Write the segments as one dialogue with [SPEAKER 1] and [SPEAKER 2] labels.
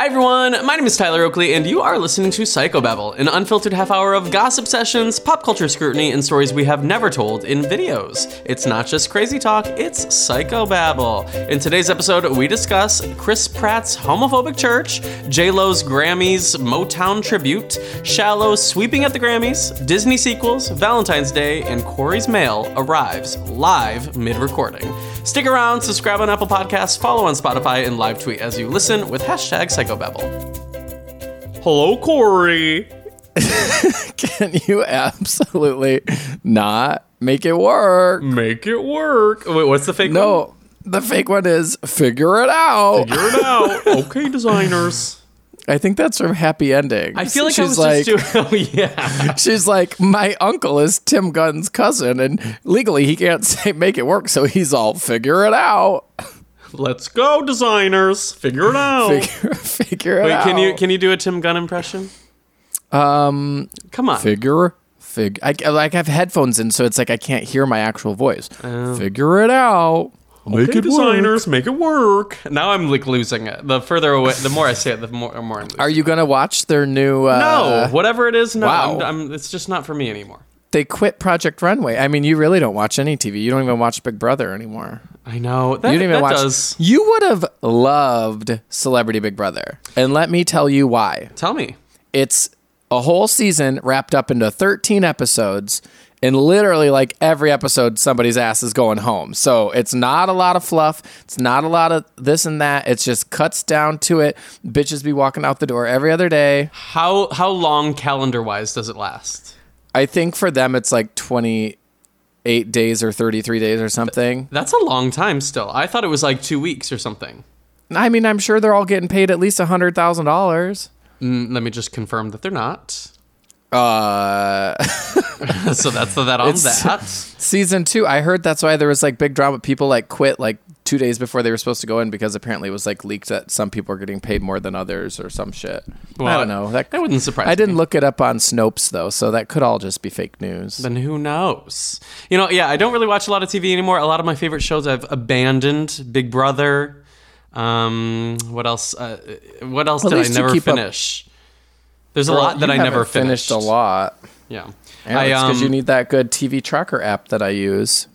[SPEAKER 1] Hi everyone, my name is Tyler Oakley, and you are listening to Psychobabble, an unfiltered half hour of gossip sessions, pop culture scrutiny, and stories we have never told in videos. It's not just crazy talk, it's Psychobabble. In today's episode, we discuss Chris Pratt's homophobic church, J-Lo's Grammys Motown tribute, Shallow sweeping at the Grammys, Disney sequels, Valentine's Day, and Corey's mail arrives live mid-recording. Stick around, subscribe on Apple Podcasts, follow on Spotify, and live tweet as you listen with hashtag Psychobabble. Hello, Corey.
[SPEAKER 2] Can you absolutely not make it work?
[SPEAKER 1] Make it work. Wait, what's the fake one?
[SPEAKER 2] No, the fake one is figure it out.
[SPEAKER 1] Figure it out. okay, designers.
[SPEAKER 2] I think that's from Happy Ending.
[SPEAKER 1] I feel like
[SPEAKER 2] she's
[SPEAKER 1] I
[SPEAKER 2] like,
[SPEAKER 1] just doing. Oh yeah.
[SPEAKER 2] she's like, my uncle is Tim Gunn's cousin, and legally he can't say make it work, so he's all figure it out.
[SPEAKER 1] Let's go, designers. Figure it out.
[SPEAKER 2] Figure, figure it
[SPEAKER 1] Wait,
[SPEAKER 2] out.
[SPEAKER 1] can you can you do a Tim Gunn impression? Um, come on.
[SPEAKER 2] figure fig? I like I have headphones in, so it's like I can't hear my actual voice.
[SPEAKER 1] Oh.
[SPEAKER 2] Figure it out. Make
[SPEAKER 1] Okay,
[SPEAKER 2] it work.
[SPEAKER 1] designers, make it work. Now I'm like losing it. The further away, the more I say it, the more, the more I'm losing.
[SPEAKER 2] Are you gonna watch their new? Uh,
[SPEAKER 1] no, whatever it is, no.
[SPEAKER 2] wow.
[SPEAKER 1] I'm, I'm, it's just not for me anymore.
[SPEAKER 2] They quit Project Runway. I mean, you really don't watch any TV. You don't even watch Big Brother anymore.
[SPEAKER 1] I know that,
[SPEAKER 2] You didn't even watch.
[SPEAKER 1] does.
[SPEAKER 2] You would have loved Celebrity Big Brother, and let me tell you why.
[SPEAKER 1] Tell me.
[SPEAKER 2] It's a whole season wrapped up into 13 episodes, and literally, like every episode, somebody's ass is going home. So it's not a lot of fluff. It's not a lot of this and that. It just cuts down to it. Bitches be walking out the door every other day.
[SPEAKER 1] How how long calendar wise does it last?
[SPEAKER 2] I think for them, it's like 28 days or 33 days or something.
[SPEAKER 1] That's a long time still. I thought it was like two weeks or something.
[SPEAKER 2] I mean, I'm sure they're all getting paid at least hundred thousand dollars.
[SPEAKER 1] Mm, let me just confirm that they're not.
[SPEAKER 2] Uh,
[SPEAKER 1] so that's the, that on
[SPEAKER 2] It's-
[SPEAKER 1] that.
[SPEAKER 2] season two, I heard that's why there was like big drama. People like quit like two days before they were supposed to go in because apparently it was like leaked that some people are getting paid more than others or some shit.
[SPEAKER 1] Well, I
[SPEAKER 2] don't know. That,
[SPEAKER 1] that wouldn't surprise me.
[SPEAKER 2] I didn't
[SPEAKER 1] me.
[SPEAKER 2] look it up on Snopes though, so that could all just be fake news.
[SPEAKER 1] Then who knows? You know, yeah, I don't really watch a lot of TV anymore. A lot of my favorite shows I've abandoned. Big Brother. Um, what else? Uh, what else
[SPEAKER 2] Well,
[SPEAKER 1] did I never
[SPEAKER 2] keep up-
[SPEAKER 1] finish? There's a
[SPEAKER 2] Girl,
[SPEAKER 1] lot that I never
[SPEAKER 2] finished.
[SPEAKER 1] finished.
[SPEAKER 2] a lot.
[SPEAKER 1] Yeah,
[SPEAKER 2] because
[SPEAKER 1] um,
[SPEAKER 2] you need that good TV tracker app that I use.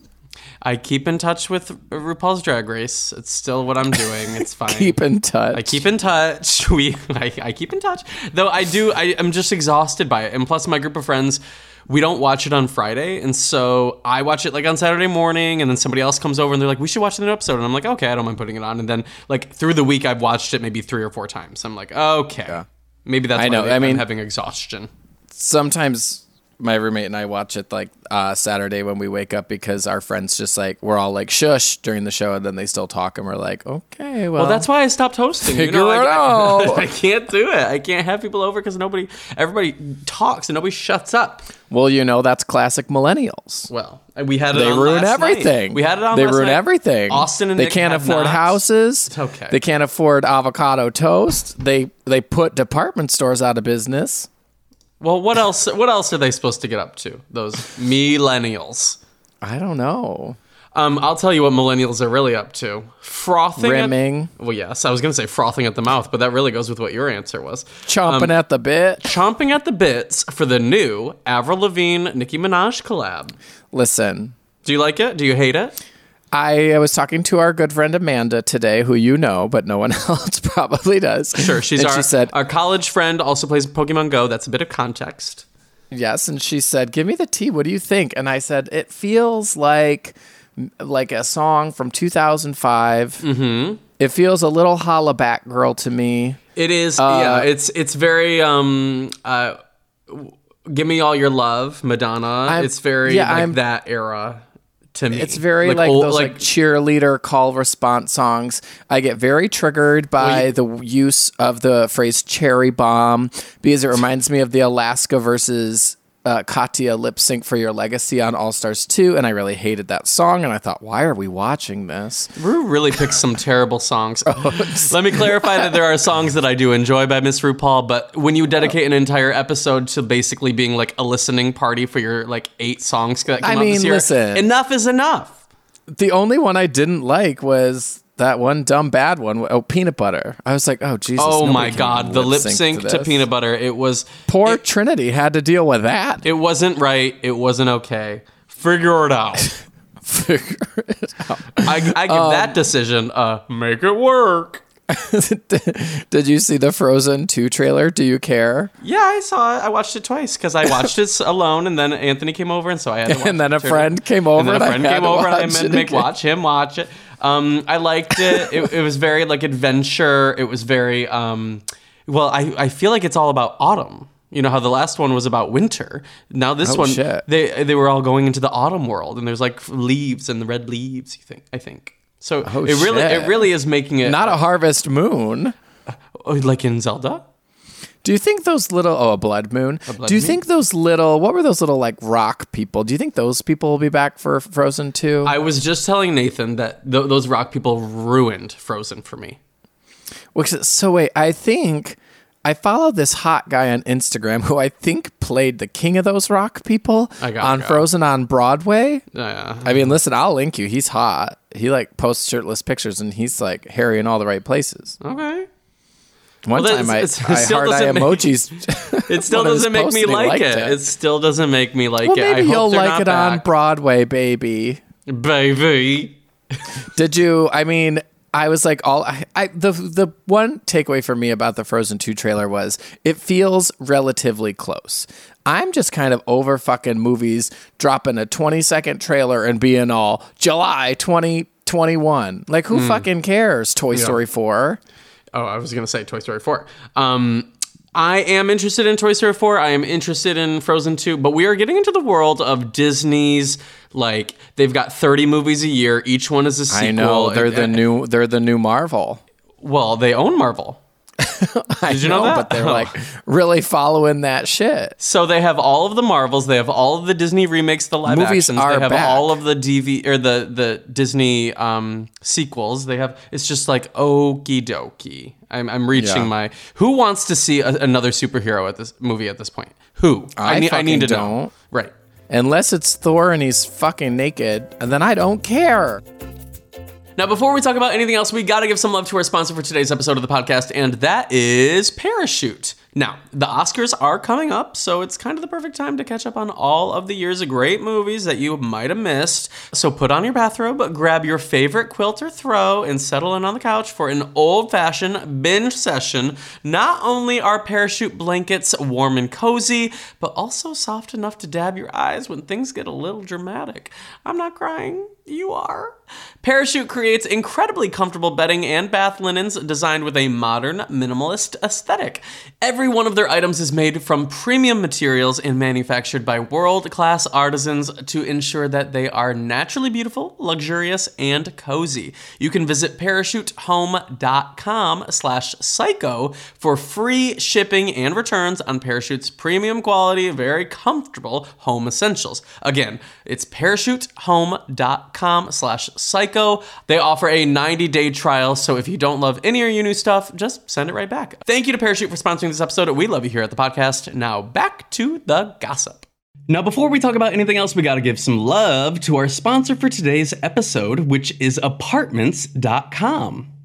[SPEAKER 1] I keep in touch with RuPaul's Drag Race. It's still what I'm doing. It's fine.
[SPEAKER 2] Keep in touch.
[SPEAKER 1] I keep in touch. We, I, I keep in touch. Though I do, I, I'm just exhausted by it. And plus, my group of friends, we don't watch it on Friday, and so I watch it like on Saturday morning, and then somebody else comes over and they're like, "We should watch the new episode," and I'm like, "Okay, I don't mind putting it on." And then like through the week, I've watched it maybe three or four times. I'm like, "Okay, maybe that's
[SPEAKER 2] I
[SPEAKER 1] why
[SPEAKER 2] know. I
[SPEAKER 1] I'm
[SPEAKER 2] mean-
[SPEAKER 1] having exhaustion."
[SPEAKER 2] sometimes my roommate and I watch it like uh, Saturday when we wake up because our friends just like we're all like shush during the show and then they still talk and we're like okay well,
[SPEAKER 1] Well, that's why I stopped hosting. you
[SPEAKER 2] Figure
[SPEAKER 1] know,
[SPEAKER 2] it
[SPEAKER 1] I,
[SPEAKER 2] out.
[SPEAKER 1] I can't do it. I can't have people over because nobody, everybody talks and nobody shuts up.
[SPEAKER 2] well you know that's classic millennials.
[SPEAKER 1] Well, we had it.
[SPEAKER 2] They
[SPEAKER 1] on
[SPEAKER 2] ruin
[SPEAKER 1] last night.
[SPEAKER 2] everything.
[SPEAKER 1] We had it on.
[SPEAKER 2] They ruin
[SPEAKER 1] night.
[SPEAKER 2] everything.
[SPEAKER 1] Austin and
[SPEAKER 2] they
[SPEAKER 1] Nick
[SPEAKER 2] can't afford houses.
[SPEAKER 1] It's okay.
[SPEAKER 2] They can't afford avocado toast. They they put department stores out of business.
[SPEAKER 1] Well, what else? What else are they supposed to get up to? Those millennials.
[SPEAKER 2] I don't know.
[SPEAKER 1] Um, I'll tell you what millennials are really up to. Frothing. at-
[SPEAKER 2] Rimming,
[SPEAKER 1] well, yes, I was going to say frothing at the mouth, but that really goes with what your answer was.
[SPEAKER 2] chomping at the bit.
[SPEAKER 1] Chomping at the bits for the new Avril Lavigne Nicki Minaj collab.
[SPEAKER 2] Listen,
[SPEAKER 1] Do you like it? Do you hate it?
[SPEAKER 2] I, was talking to our good friend Amanda today, who you know, but no one else probably does.
[SPEAKER 1] Sure. She's
[SPEAKER 2] and
[SPEAKER 1] our
[SPEAKER 2] she said,
[SPEAKER 1] our college friend. Also plays Pokemon Go. That's a bit of context.
[SPEAKER 2] Yes, and she said, "Give me the tea. What do you think?" And I said, "It feels like like a song from 2005. Mm-hmm. It feels a little hollaback girl to me.
[SPEAKER 1] It is.
[SPEAKER 2] Uh,
[SPEAKER 1] yeah. It's it's very um. Uh, Give me all your love, Madonna. it's very
[SPEAKER 2] yeah,
[SPEAKER 1] like
[SPEAKER 2] I'm-
[SPEAKER 1] that era to me.
[SPEAKER 2] It's very like,
[SPEAKER 1] old- oh,
[SPEAKER 2] those like, cheerleader call response songs. I get very triggered by
[SPEAKER 1] you-
[SPEAKER 2] the use of the phrase cherry bomb because it reminds me of the Alaska versus uh, Katya lip sync for your legacy on All Stars 2 and I really hated that song and I thought why are we watching this?
[SPEAKER 1] Ru really picks some terrible songs.
[SPEAKER 2] Oh,
[SPEAKER 1] Let me clarify that there are songs that I do enjoy by Miss RuPaul, but when you dedicate an entire episode to basically being like a listening party for your like eight songs that came
[SPEAKER 2] I
[SPEAKER 1] out
[SPEAKER 2] mean,
[SPEAKER 1] this year,
[SPEAKER 2] listen.
[SPEAKER 1] enough is enough.
[SPEAKER 2] The only one I didn't like was that one dumb bad one. Oh, peanut butter. I was like, oh Jesus.
[SPEAKER 1] Oh my god, the lip sync to,
[SPEAKER 2] this.
[SPEAKER 1] peanut butter. It was
[SPEAKER 2] Poor
[SPEAKER 1] It,
[SPEAKER 2] Trinity had to deal with that.
[SPEAKER 1] it wasn't right. It wasn't okay. Figure it out.
[SPEAKER 2] Figure it out.
[SPEAKER 1] I, I give
[SPEAKER 2] Um,
[SPEAKER 1] that decision a make it work.
[SPEAKER 2] Did you see the Frozen 2 trailer? Do you care?
[SPEAKER 1] Yeah, I saw it. I watched it twice because I watched it alone, and then Anthony came over, and so I had to watch
[SPEAKER 2] And then a friend came over
[SPEAKER 1] And then
[SPEAKER 2] and
[SPEAKER 1] a
[SPEAKER 2] I
[SPEAKER 1] friend came over, and I
[SPEAKER 2] watch
[SPEAKER 1] meant
[SPEAKER 2] it
[SPEAKER 1] to make watch him watch it. Um, I liked it. it. It was very like adventure. It was very um, well. I I feel like it's all about autumn. You know how the last one was about winter. Now this
[SPEAKER 2] Oh,
[SPEAKER 1] one,
[SPEAKER 2] shit.
[SPEAKER 1] they they were all going into the autumn world, and there's like leaves and the red leaves. You think? I think. So
[SPEAKER 2] Oh,
[SPEAKER 1] it really
[SPEAKER 2] shit.
[SPEAKER 1] it really is making it
[SPEAKER 2] Not a Harvest Moon.
[SPEAKER 1] oh, like in Zelda.
[SPEAKER 2] Do you think those little oh a blood moon?
[SPEAKER 1] blood
[SPEAKER 2] do you
[SPEAKER 1] moon?
[SPEAKER 2] think those little what were those little like rock people? Do you think those people will be back for Frozen 2?
[SPEAKER 1] I was just telling Nathan that th- those rock people ruined Frozen for me.
[SPEAKER 2] Which is, so wait, I think I follow this hot guy on Instagram who I think played the king of those rock people on
[SPEAKER 1] go.
[SPEAKER 2] Frozen on Broadway.
[SPEAKER 1] Yeah.
[SPEAKER 2] I mean, listen, I'll link you. He's hot. He like posts shirtless pictures and he's like hairy in all the right places.
[SPEAKER 1] Okay.
[SPEAKER 2] One
[SPEAKER 1] Well,
[SPEAKER 2] time I,
[SPEAKER 1] that's- it
[SPEAKER 2] I
[SPEAKER 1] still
[SPEAKER 2] heard I
[SPEAKER 1] doesn't make-
[SPEAKER 2] emojis.
[SPEAKER 1] It still
[SPEAKER 2] one of his
[SPEAKER 1] doesn't make me like
[SPEAKER 2] liked
[SPEAKER 1] it. it. still doesn't make me like
[SPEAKER 2] well,
[SPEAKER 1] it. I
[SPEAKER 2] maybe
[SPEAKER 1] hope
[SPEAKER 2] you'll like
[SPEAKER 1] not
[SPEAKER 2] it on. Broadway, baby.
[SPEAKER 1] baby.
[SPEAKER 2] Did you? I mean, I was like, all I, I the the one takeaway for me about the Frozen Two trailer was it feels relatively close. I'm just kind of over fucking movies dropping a 20 second trailer and being all July 2021. Like, who hmm. fucking cares? Toy Story 4.
[SPEAKER 1] Oh, I was gonna say Toy Story 4. Um, I am interested in Toy Story 4. I am interested in Frozen 2, but we are getting into the world of Disney's like they've got 30 movies a year. Each one is a sequel.
[SPEAKER 2] I know they're the new they're the new Marvel.
[SPEAKER 1] well, they own Marvel.
[SPEAKER 2] I
[SPEAKER 1] Did you know that?
[SPEAKER 2] But they're like really following that shit.
[SPEAKER 1] So they have all of the Marvels. They have all of the Disney remakes, the live
[SPEAKER 2] Movies
[SPEAKER 1] actions.
[SPEAKER 2] are
[SPEAKER 1] they have
[SPEAKER 2] back.
[SPEAKER 1] all of the DV or the the Disney um, sequels. They have. It's just like okie dokie. I'm, I'm reaching
[SPEAKER 2] Yeah.
[SPEAKER 1] my. Who wants to see a, another superhero at this movie at this point? Who?
[SPEAKER 2] I
[SPEAKER 1] need. I need to know.
[SPEAKER 2] don't.
[SPEAKER 1] Right.
[SPEAKER 2] Unless it's Thor and he's fucking naked, and then I don't care.
[SPEAKER 1] Now, before we talk about anything else, we got to give some love to our sponsor for today's episode of the podcast, and that is Parachute. Now, the Oscars are coming up, so it's kind of the perfect time to catch up on all of the year's great movies that you might have missed. So put on your bathrobe, grab your favorite quilt or throw, and settle in on the couch for an old fashioned binge session. Not only are Parachute blankets warm and cozy, but also soft enough to dab your eyes when things get a little dramatic. I'm not crying. You are. Parachute creates incredibly comfortable bedding and bath linens designed with a modern, minimalist aesthetic. Every one of their items is made from premium materials and manufactured by world class artisans to ensure that they are naturally beautiful, luxurious, and cozy. You can visit parachutehome.com slash psycho for free shipping and returns on Parachute's premium quality, very comfortable home essentials. Again, it's parachutehome.com slash psycho. They offer a 90-day trial, so if you don't love any of your new stuff, just send it right back. Thank you to Parachute for sponsoring this episode. We love you here at the podcast. Now back to the gossip. Now, before we talk about anything else, we got to give some love to our sponsor for today's episode, which is apartments.com.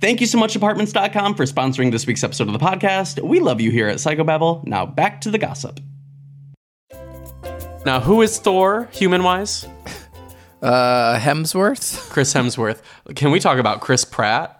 [SPEAKER 1] Thank you so much, Apartments.com, for sponsoring this week's episode of the podcast. We love you here at Psychobabble. Now back to the gossip. Now, who is Thor, human wise?
[SPEAKER 2] Uh, Hemsworth.
[SPEAKER 1] Chris Hemsworth. Can we talk about Chris Pratt?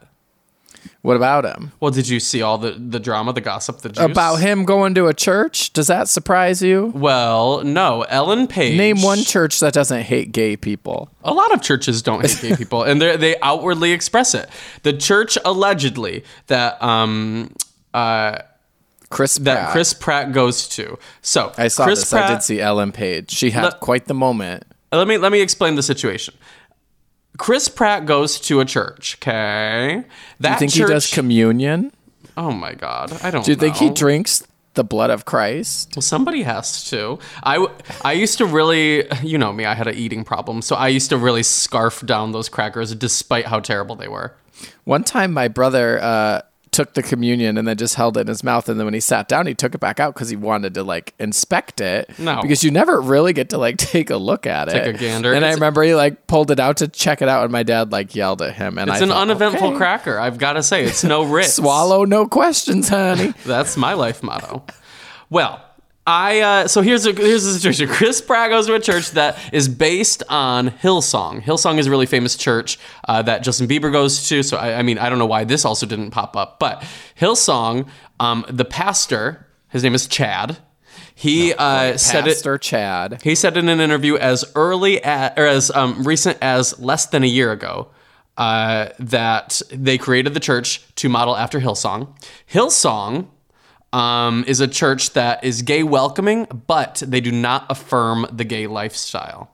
[SPEAKER 2] What about him?
[SPEAKER 1] Well, did you see all the, the drama, the gossip, the juice?
[SPEAKER 2] About him going to a church? Does that surprise you?
[SPEAKER 1] Well, no. Ellen Page.
[SPEAKER 2] Name one church that doesn't hate gay people.
[SPEAKER 1] A lot of churches don't hate gay people, and they they outwardly express it. The church allegedly that um uh
[SPEAKER 2] Chris
[SPEAKER 1] that
[SPEAKER 2] Pratt.
[SPEAKER 1] Chris Pratt goes to. So
[SPEAKER 2] I saw
[SPEAKER 1] Chris
[SPEAKER 2] this.
[SPEAKER 1] Pratt,
[SPEAKER 2] I did see Ellen Page. She had
[SPEAKER 1] Let-
[SPEAKER 2] quite the moment.
[SPEAKER 1] Let me let me explain the situation. Chris Pratt goes to a church. Okay, that
[SPEAKER 2] Do you think
[SPEAKER 1] church.
[SPEAKER 2] he does communion?
[SPEAKER 1] oh my god, I don't.
[SPEAKER 2] Do you think he drinks the blood of Christ?
[SPEAKER 1] Well, somebody has to. I, I used to really, you know me, I had an eating problem. So I used to really scarf down those crackers despite how terrible they were.
[SPEAKER 2] One time, my brother uh, took the communion and then just held it in his mouth, and then when he sat down, he took it back out because he wanted to like inspect it.
[SPEAKER 1] No.
[SPEAKER 2] because you never really get to like take a look at it.
[SPEAKER 1] Take a gander.
[SPEAKER 2] And I remember he like pulled it out to check it out, and my dad like yelled at him. And
[SPEAKER 1] It's
[SPEAKER 2] I
[SPEAKER 1] an
[SPEAKER 2] thought,
[SPEAKER 1] uneventful
[SPEAKER 2] okay,
[SPEAKER 1] cracker. I've got to say, it's no risk.
[SPEAKER 2] Swallow, no questions, honey.
[SPEAKER 1] That's my life motto. Well, I uh, so here's a, here's the situation. Chris Pratt goes to a church that is based on Hillsong. Hillsong is a really famous church uh, that Justin Bieber goes to. So I, I mean, I don't know why this also didn't pop up, but Hillsong, um, the pastor, his name is Chad. He uh, said it.
[SPEAKER 2] Pastor Chad.
[SPEAKER 1] He said in an interview as early at, or as um, recent as less than a year ago uh, that they created the church to model after Hillsong. Hillsong um, is a church that is gay welcoming, but they do not affirm the gay lifestyle.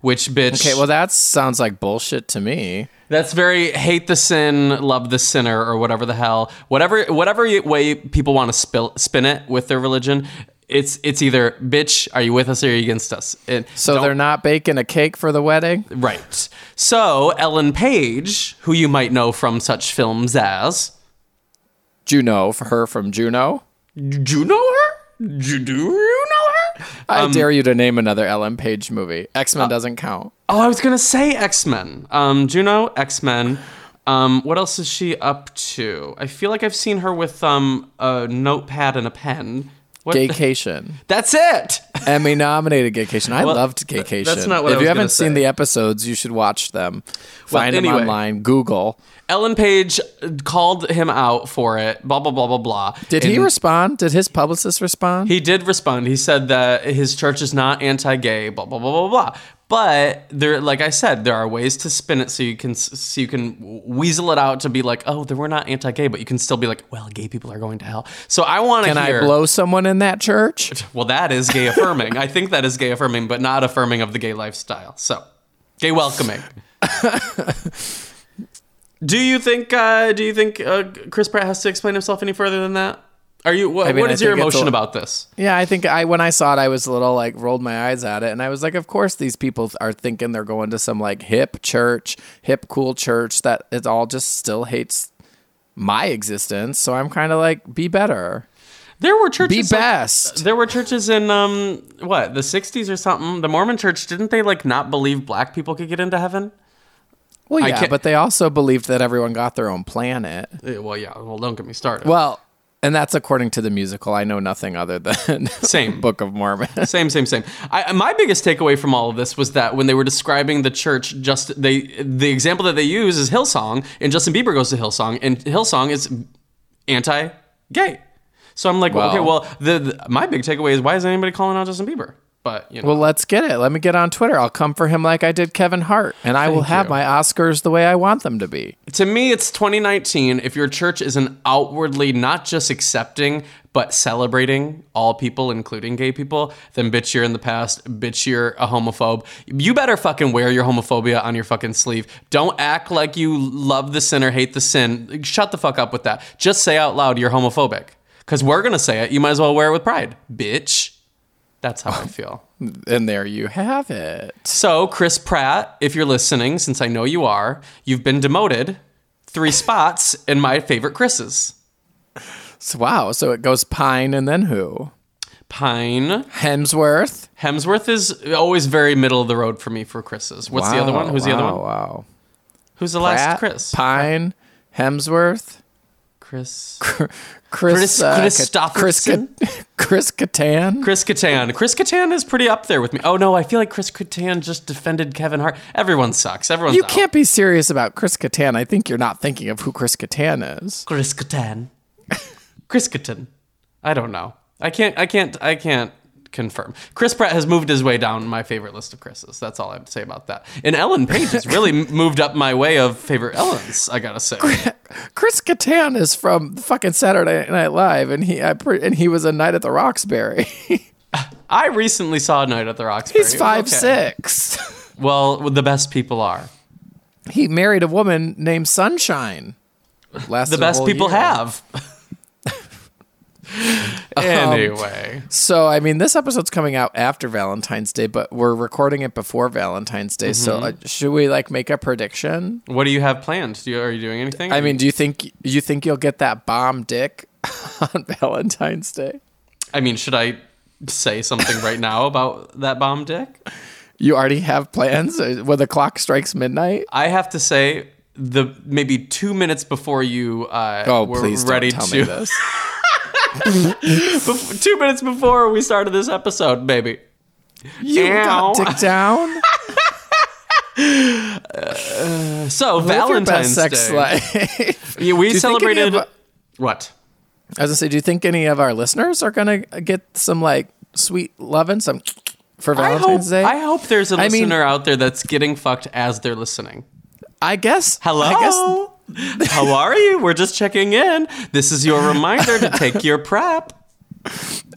[SPEAKER 1] Which bitch?
[SPEAKER 2] Okay, well that sounds like bullshit to me.
[SPEAKER 1] That's very hate the sin, love the sinner, or whatever the hell, whatever whatever way people want to spill, spin it with their religion. It's it's either bitch, are you with us or are you against us? And
[SPEAKER 2] So they're not baking a cake for the wedding.
[SPEAKER 1] Right. So Ellen Page, who you might know from such films as
[SPEAKER 2] Juno for her from Juno.
[SPEAKER 1] Do you know her? Do do you know her?
[SPEAKER 2] I dare you to name another Ellen Page movie. X
[SPEAKER 1] Uh,
[SPEAKER 2] Men doesn't count.
[SPEAKER 1] Oh, I was gonna say X Men. Um, Juno, X Men. Um, what else is she up to? I feel like I've seen her with um a notepad and a pen. What?
[SPEAKER 2] Gaycation.
[SPEAKER 1] That's it.
[SPEAKER 2] Emmy nominated Gaycation. I
[SPEAKER 1] Well,
[SPEAKER 2] loved Gaycation.
[SPEAKER 1] that's not what I
[SPEAKER 2] if
[SPEAKER 1] was
[SPEAKER 2] you haven't seen the episodes, you should watch them.
[SPEAKER 1] Well,
[SPEAKER 2] Find
[SPEAKER 1] anyway.
[SPEAKER 2] them online. Google.
[SPEAKER 1] Ellen Page uh, called him out for it. Blah blah blah blah blah.
[SPEAKER 2] Did he respond? Did his publicist respond?
[SPEAKER 1] He did respond. He said that his church is not anti-gay. Blah blah blah blah blah. But there, like I said, there are ways to spin it so you can so you can weasel it out to be like, oh, we're not anti-gay, but you can still be like, well, gay people are going to hell. So I want to
[SPEAKER 2] Can
[SPEAKER 1] hear.
[SPEAKER 2] I blow someone in that church?
[SPEAKER 1] Well, that is gay affirming. I think that is gay affirming, but not affirming of the gay lifestyle. So, gay welcoming. do you think? Uh, do you think uh, Chris Pratt has to explain himself any further than that? Are you? What,
[SPEAKER 2] I mean,
[SPEAKER 1] what
[SPEAKER 2] I
[SPEAKER 1] is your emotion
[SPEAKER 2] a-
[SPEAKER 1] about this?
[SPEAKER 2] Yeah, I think I when I saw it, I was a little like rolled my eyes at it, and I was like, of course these people are thinking they're going to some like hip church, hip cool church that it all just still hates my existence. So I'm kind of like, be better,
[SPEAKER 1] There were
[SPEAKER 2] be
[SPEAKER 1] churches. like-
[SPEAKER 2] best.
[SPEAKER 1] there were churches in um what the '60s or something. The Mormon Church didn't they like not believe black people could get into heaven?
[SPEAKER 2] well, yeah, but they also believed that everyone got their own planet.
[SPEAKER 1] Well, yeah. Well, don't get me started.
[SPEAKER 2] Well, and that's according to the musical. I know nothing other than
[SPEAKER 1] Same.
[SPEAKER 2] Book of Mormon.
[SPEAKER 1] Same, same, same. I, my biggest takeaway from all of this was that when they were describing the church, just they the example that they use is Hillsong, and Justin Bieber goes to Hillsong, and Hillsong is anti-gay. So I'm like, well, okay,
[SPEAKER 2] Well-
[SPEAKER 1] the, the my big takeaway is why isn't anybody calling out Justin Bieber? But you know,
[SPEAKER 2] Well, let's get it. Let me get on Twitter. I'll come for him like I did Kevin Hart, and I will have
[SPEAKER 1] you.
[SPEAKER 2] my Oscars the way I want them to be.
[SPEAKER 1] to me, it's 2019. If your church isn't outwardly not just accepting but celebrating all people, including gay people, then bitch, you're in the past. Bitch, you're a homophobe. You better fucking wear your homophobia on your fucking sleeve. Don't act like you love the sin or hate the sin. Shut the fuck up with that. Just say out loud you're homophobic. Because we're gonna say it. You might as well wear it with pride, bitch. That's how I um, feel.
[SPEAKER 2] And there you have it.
[SPEAKER 1] So, Chris Pratt, if you're listening, since I know you are, you've been demoted three spots in my favorite Chris's.
[SPEAKER 2] So, wow. So it goes Pine and then who?
[SPEAKER 1] Pine.
[SPEAKER 2] Hemsworth.
[SPEAKER 1] Hemsworth is always very middle of the road for me for Chris's. What's the other one? Who's the other one?
[SPEAKER 2] Wow.
[SPEAKER 1] Who's the last Chris?
[SPEAKER 2] Pine, Hemsworth.
[SPEAKER 1] Chris.
[SPEAKER 2] Chris
[SPEAKER 1] Chris
[SPEAKER 2] uh, Chris? Ca- Chris Kattan.
[SPEAKER 1] Chris Kattan. Chris Kattan is pretty up there with me. Oh no, I feel like Chris Kattan just defended Kevin Hart. Everyone sucks. Everyone's
[SPEAKER 2] You
[SPEAKER 1] out.
[SPEAKER 2] can't be serious about Chris Kattan. I think you're not thinking of who Chris Kattan is.
[SPEAKER 1] Chris Kattan. Chris Kattan. I don't know. I can't. I can't. I can't confirm. Chris Pratt has moved his way down my favorite list of Chris's. That's all I have to say about that. And Ellen Page has really moved up my way of favorite Ellens. I gotta say.
[SPEAKER 2] Chris Kattan is from fucking Saturday Night Live, and he I, pre- and he was a night at the Roxbury.
[SPEAKER 1] I recently saw a Night at the Roxbury.
[SPEAKER 2] He's five
[SPEAKER 1] okay.
[SPEAKER 2] six.
[SPEAKER 1] Well, the best people are.
[SPEAKER 2] He married a woman named Sunshine. Lasted
[SPEAKER 1] The best people
[SPEAKER 2] year.
[SPEAKER 1] have. anyway.
[SPEAKER 2] So, I mean, this episode's coming out after Valentine's Day, but we're recording it before Valentine's Day. So,
[SPEAKER 1] Mm-hmm.
[SPEAKER 2] uh, should we like make a prediction?
[SPEAKER 1] What do you have planned? Do you, are you doing anything?
[SPEAKER 2] I mean, do you think you think you'll get that bomb dick on Valentine's Day?
[SPEAKER 1] I mean, should I say something right now about that bomb dick?
[SPEAKER 2] You already have plans uh, when the clock strikes midnight.
[SPEAKER 1] I have to say, the maybe two minutes before you uh,
[SPEAKER 2] Oh,
[SPEAKER 1] were
[SPEAKER 2] please
[SPEAKER 1] ready
[SPEAKER 2] don't tell
[SPEAKER 1] to,
[SPEAKER 2] me this.
[SPEAKER 1] Bef- two minutes before we started this episode, baby.
[SPEAKER 2] You got dick down.
[SPEAKER 1] Uh, so
[SPEAKER 2] Live your
[SPEAKER 1] Valentine's
[SPEAKER 2] best sex
[SPEAKER 1] Day,
[SPEAKER 2] life.
[SPEAKER 1] Yeah, we
[SPEAKER 2] Do you think any
[SPEAKER 1] celebrated
[SPEAKER 2] of-
[SPEAKER 1] what?
[SPEAKER 2] I was gonna say, do you think any of our listeners are gonna get some like sweet loving some for
[SPEAKER 1] I hope,
[SPEAKER 2] Valentine's Day?
[SPEAKER 1] I hope there's a
[SPEAKER 2] I mean-
[SPEAKER 1] listener out there that's getting fucked as they're listening.
[SPEAKER 2] I guess.
[SPEAKER 1] Hello.
[SPEAKER 2] I guess
[SPEAKER 1] How are you? We're just checking in. This is your reminder to take your PrEP.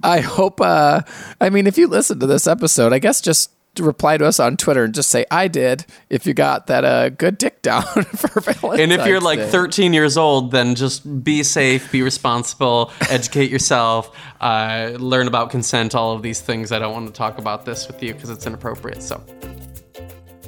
[SPEAKER 2] I hope. Uh, I mean, if you listen to this episode, I guess just reply to us on Twitter and just say I did if you got that uh, good dick down for Valentine's.
[SPEAKER 1] And if you're like
[SPEAKER 2] Day.
[SPEAKER 1] 13 years old, then just be safe, be responsible, educate yourself, uh, learn about consent, all of these things. I don't want to talk about this with you because it's inappropriate. So.